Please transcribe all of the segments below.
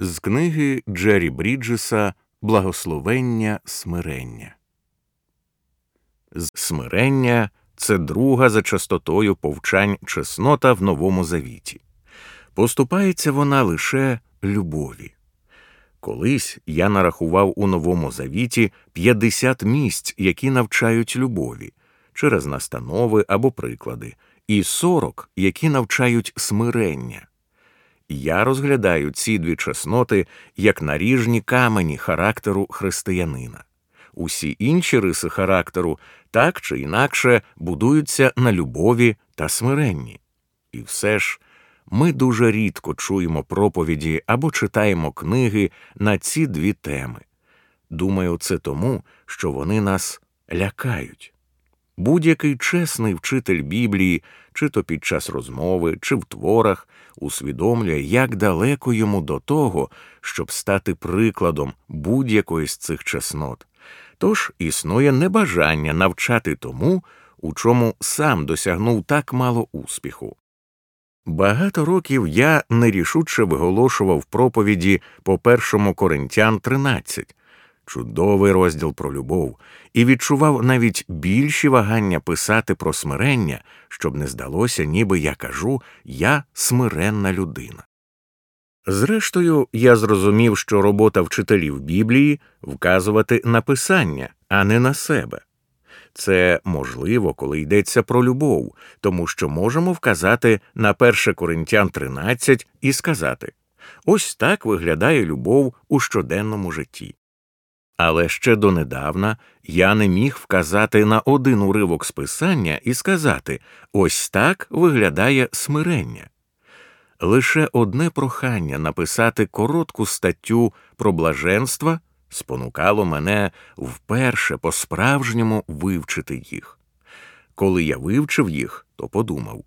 З книги Джері Бріджеса Благословення смирення. Смирення це друга за частотою повчань чеснота в Новому Завіті. Поступається вона лише любові. Колись я нарахував у Новому Завіті 50 місць, які навчають любові, через настанови або приклади, і 40, які навчають смирення. Я розглядаю ці дві чесноти як наріжні камені характеру християнина. Усі інші риси характеру так чи інакше будуються на любові та смиренні. І все ж ми дуже рідко чуємо проповіді або читаємо книги на ці дві теми. Думаю, це тому, що вони нас лякають. Будь-який чесний вчитель Біблії, чи то під час розмови, чи в творах, усвідомлює, як далеко йому до того, щоб стати прикладом будь-якої з цих чеснот. Тож існує небажання навчати тому, у чому сам досягнув так мало успіху. Багато років я нерішуче виголошував проповіді по першому Коринтян 13, чудовий розділ про любов, і відчував навіть більші вагання писати про смирення, щоб не здалося, ніби я кажу я смиренна людина. Зрештою, я зрозумів, що робота вчителів Біблії вказувати на писання, а не на себе. Це можливо, коли йдеться про любов, тому що можемо вказати на 1 Коринтян 13 і сказати ось так виглядає любов у щоденному житті. Але ще донедавна я не міг вказати на один уривок з писання і сказати ось так виглядає смирення. Лише одне прохання написати коротку статтю про блаженства спонукало мене вперше по справжньому вивчити їх. Коли я вивчив їх, то подумав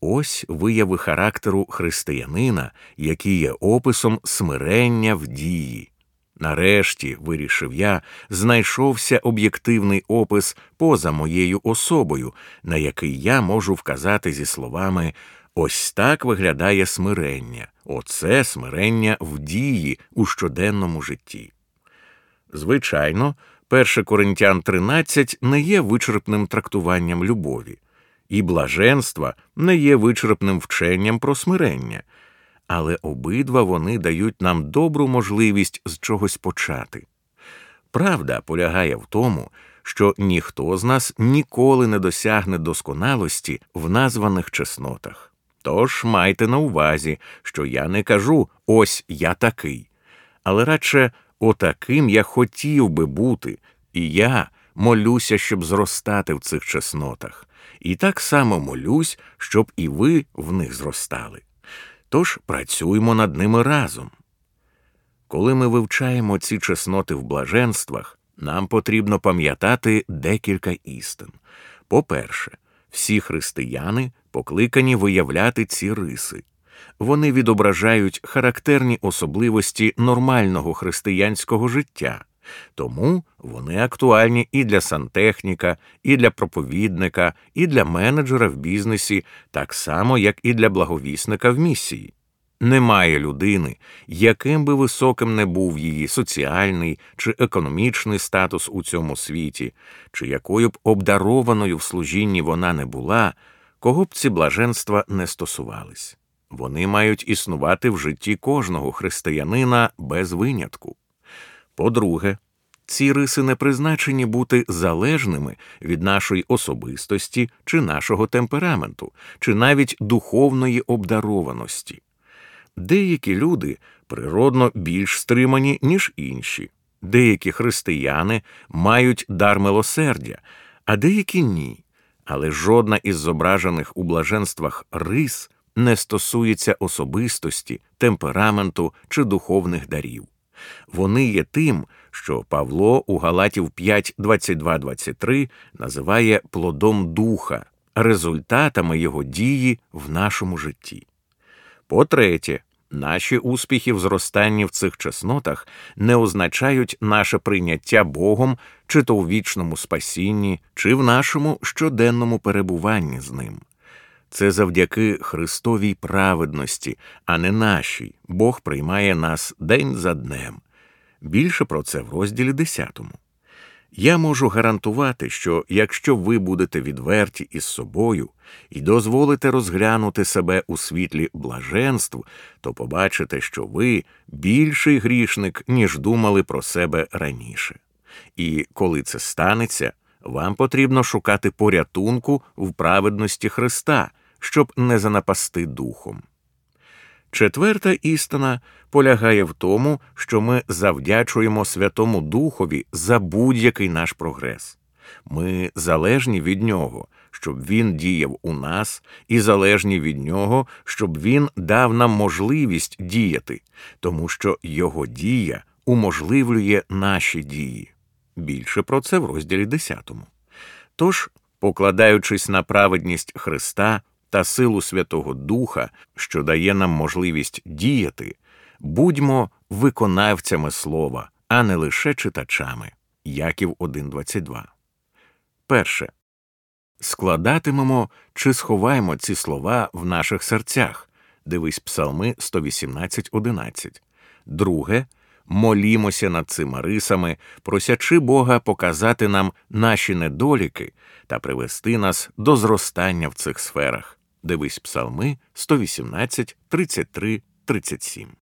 ось вияви характеру християнина, які є описом смирення в дії. Нарешті, вирішив я, знайшовся об'єктивний опис поза моєю особою, на який я можу вказати зі словами ось так виглядає смирення, оце смирення в дії у щоденному житті. Звичайно, 1 Коринтян 13 не є вичерпним трактуванням любові, і блаженства не є вичерпним вченням про смирення, але обидва вони дають нам добру можливість з чогось почати. Правда полягає в тому, що ніхто з нас ніколи не досягне досконалості в названих чеснотах. Тож майте на увазі, що я не кажу ось я такий, але радше Отаким я хотів би бути, і я молюся, щоб зростати в цих чеснотах, і так само молюсь, щоб і ви в них зростали. Тож працюємо над ними разом. Коли ми вивчаємо ці чесноти в блаженствах, нам потрібно пам'ятати декілька істин. По-перше, всі християни покликані виявляти ці риси вони відображають характерні особливості нормального християнського життя, тому вони актуальні і для сантехніка, і для проповідника, і для менеджера в бізнесі, так само, як і для благовісника в місії. Немає людини, яким би високим не був її соціальний чи економічний статус у цьому світі, чи якою б обдарованою в служінні вона не була, кого б ці блаженства не стосувались. Вони мають існувати в житті кожного християнина без винятку. По-друге, ці риси не призначені бути залежними від нашої особистості чи нашого темпераменту, чи навіть духовної обдарованості. Деякі люди природно більш стримані, ніж інші, деякі християни мають дар милосердя, а деякі ні. Але жодна із зображених у блаженствах рис не стосується особистості, темпераменту чи духовних дарів. Вони є тим, що Павло у Галатів 5, 22, 23 називає плодом духа, результатами його дії в нашому житті. По третє, наші успіхи в зростанні в цих чеснотах не означають наше прийняття Богом чи то у вічному спасінні, чи в нашому щоденному перебуванні з ним. Це завдяки Христовій праведності, а не нашій. Бог приймає нас день за днем. Більше про це в розділі 10. Я можу гарантувати, що якщо ви будете відверті із собою і дозволите розглянути себе у світлі блаженств, то побачите, що ви більший грішник, ніж думали про себе раніше. І коли це станеться, вам потрібно шукати порятунку в праведності Христа, щоб не занапасти духом. Четверта істина полягає в тому, що ми завдячуємо Святому Духові за будь-який наш прогрес. Ми залежні від нього, щоб він діяв у нас, і залежні від нього, щоб він дав нам можливість діяти, тому що його дія уможливлює наші дії. Більше про це в розділі 10. Тож, покладаючись на праведність Христа та силу Святого Духа, що дає нам можливість діяти, будьмо виконавцями слова, а не лише читачами. Яків 1.22. Перше. Складатимемо чи сховаємо ці слова в наших серцях. Дивись Псалми 118.11. Друге. Молімося над цими рисами, просячи Бога показати нам наші недоліки та привести нас до зростання в цих сферах. Дивись Псалми 118, 33, 37.